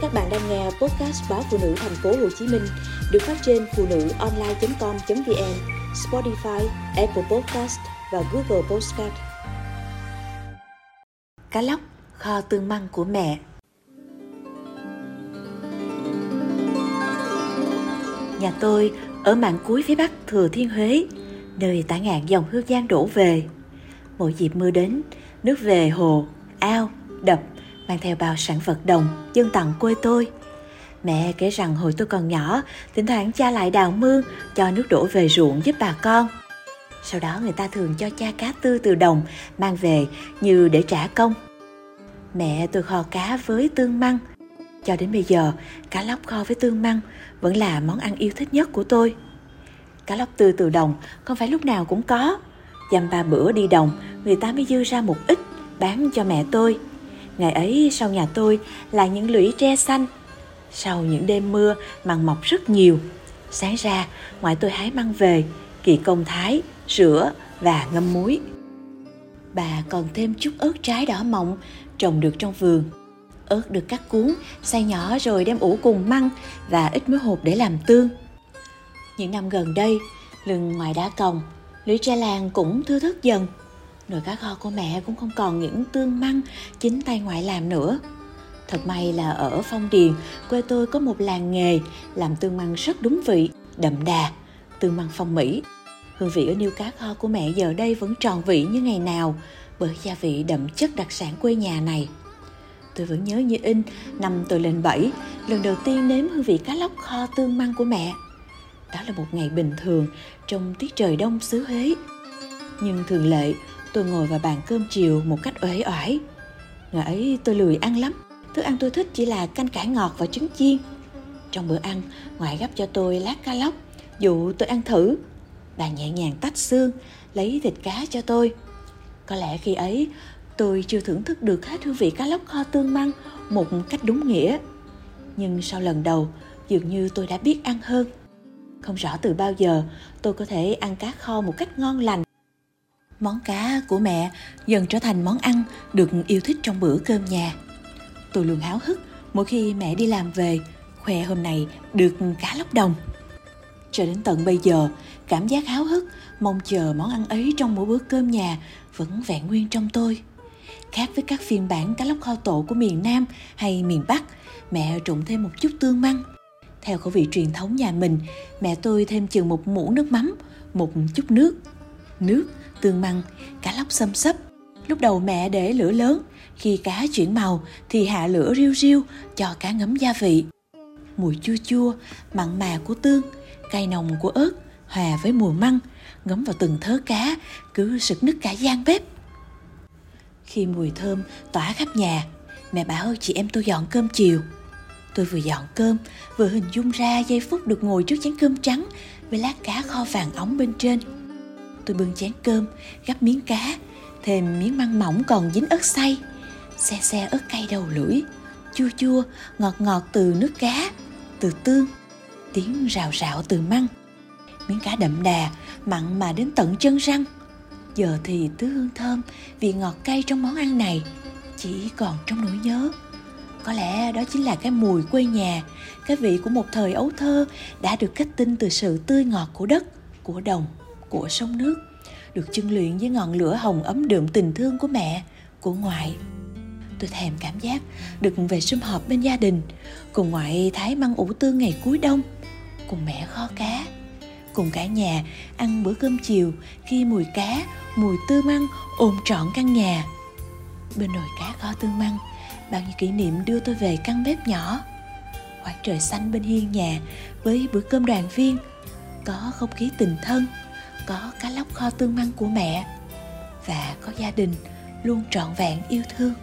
Các bạn đang nghe podcast báo phụ nữ thành phố Hồ Chí Minh được phát trên phụ nữ online.com.vn, Spotify, Apple Podcast và Google Podcast. Cá lóc, kho tương măng của mẹ. Nhà tôi ở mạn cuối phía bắc Thừa Thiên Huế, nơi tả ngạn dòng Hương Giang đổ về. Mỗi dịp mưa đến, nước về hồ, ao, đập mang theo bao sản vật đồng dân tặng quê tôi. Mẹ kể rằng hồi tôi còn nhỏ, thỉnh thoảng cha lại đào mương cho nước đổ về ruộng giúp bà con. Sau đó người ta thường cho cha cá tư từ đồng mang về như để trả công. Mẹ tôi kho cá với tương măng. Cho đến bây giờ, cá lóc kho với tương măng vẫn là món ăn yêu thích nhất của tôi. Cá lóc tươi từ đồng không phải lúc nào cũng có. Dăm ba bữa đi đồng, người ta mới dư ra một ít bán cho mẹ tôi. Ngày ấy sau nhà tôi là những lũy tre xanh. Sau những đêm mưa măng mọc rất nhiều. Sáng ra, ngoại tôi hái măng về, kỳ công thái, rửa và ngâm muối. Bà còn thêm chút ớt trái đỏ mọng trồng được trong vườn. Ớt được cắt cuốn, xay nhỏ rồi đem ủ cùng măng và ít muối hộp để làm tương. Những năm gần đây, lưng ngoài đá còng, lưỡi tre làng cũng thưa thớt dần nồi cá kho của mẹ cũng không còn những tương măng, chính tay ngoại làm nữa. Thật may là ở phong điền, quê tôi có một làng nghề làm tương măng rất đúng vị, đậm đà, tương măng phong mỹ. Hương vị ở niêu cá kho của mẹ giờ đây vẫn tròn vị như ngày nào, bởi gia vị đậm chất đặc sản quê nhà này. Tôi vẫn nhớ như in, năm tôi lên bảy, lần đầu tiên nếm hương vị cá lóc kho tương măng của mẹ. Đó là một ngày bình thường, trong tiết trời đông xứ huế. Nhưng thường lệ tôi ngồi vào bàn cơm chiều một cách uể oải. Ngày ấy tôi lười ăn lắm. Thức ăn tôi thích chỉ là canh cải ngọt và trứng chiên. Trong bữa ăn, ngoại gấp cho tôi lát cá lóc, dụ tôi ăn thử. Bà nhẹ nhàng tách xương, lấy thịt cá cho tôi. Có lẽ khi ấy, tôi chưa thưởng thức được hết hương vị cá lóc kho tương măng một cách đúng nghĩa. Nhưng sau lần đầu, dường như tôi đã biết ăn hơn. Không rõ từ bao giờ, tôi có thể ăn cá kho một cách ngon lành món cá của mẹ dần trở thành món ăn được yêu thích trong bữa cơm nhà. Tôi luôn háo hức mỗi khi mẹ đi làm về, khoe hôm nay được cá lóc đồng. Cho đến tận bây giờ, cảm giác háo hức, mong chờ món ăn ấy trong mỗi bữa cơm nhà vẫn vẹn nguyên trong tôi. Khác với các phiên bản cá lóc kho tổ của miền Nam hay miền Bắc, mẹ trộn thêm một chút tương măng. Theo khẩu vị truyền thống nhà mình, mẹ tôi thêm chừng một muỗng nước mắm, một chút nước. Nước tương măng, cá lóc xâm xấp. Lúc đầu mẹ để lửa lớn, khi cá chuyển màu thì hạ lửa riu riu cho cá ngấm gia vị. Mùi chua chua, mặn mà của tương, cay nồng của ớt hòa với mùi măng ngấm vào từng thớ cá cứ sực nứt cả gian bếp. Khi mùi thơm tỏa khắp nhà, mẹ bảo chị em tôi dọn cơm chiều. Tôi vừa dọn cơm, vừa hình dung ra giây phút được ngồi trước chén cơm trắng với lát cá kho vàng ống bên trên tôi bưng chén cơm, gắp miếng cá, thêm miếng măng mỏng còn dính ớt xay. Xe xe ớt cay đầu lưỡi, chua chua, ngọt ngọt từ nước cá, từ tương. Tiếng rào rạo từ măng. Miếng cá đậm đà, mặn mà đến tận chân răng. Giờ thì tứ hương thơm vị ngọt cay trong món ăn này, chỉ còn trong nỗi nhớ. Có lẽ đó chính là cái mùi quê nhà, cái vị của một thời ấu thơ đã được kết tinh từ sự tươi ngọt của đất, của đồng của sông nước, được chưng luyện với ngọn lửa hồng ấm đượm tình thương của mẹ, của ngoại. Tôi thèm cảm giác được về sum họp bên gia đình cùng ngoại thái măng ủ tương ngày cuối đông, cùng mẹ kho cá, cùng cả nhà ăn bữa cơm chiều khi mùi cá, mùi tư măng ôm trọn căn nhà. Bên nồi cá kho tương măng, bao nhiêu kỷ niệm đưa tôi về căn bếp nhỏ. Khoảng trời xanh bên hiên nhà với bữa cơm đoàn viên, có không khí tình thân có cá lóc kho tương măng của mẹ và có gia đình luôn trọn vẹn yêu thương.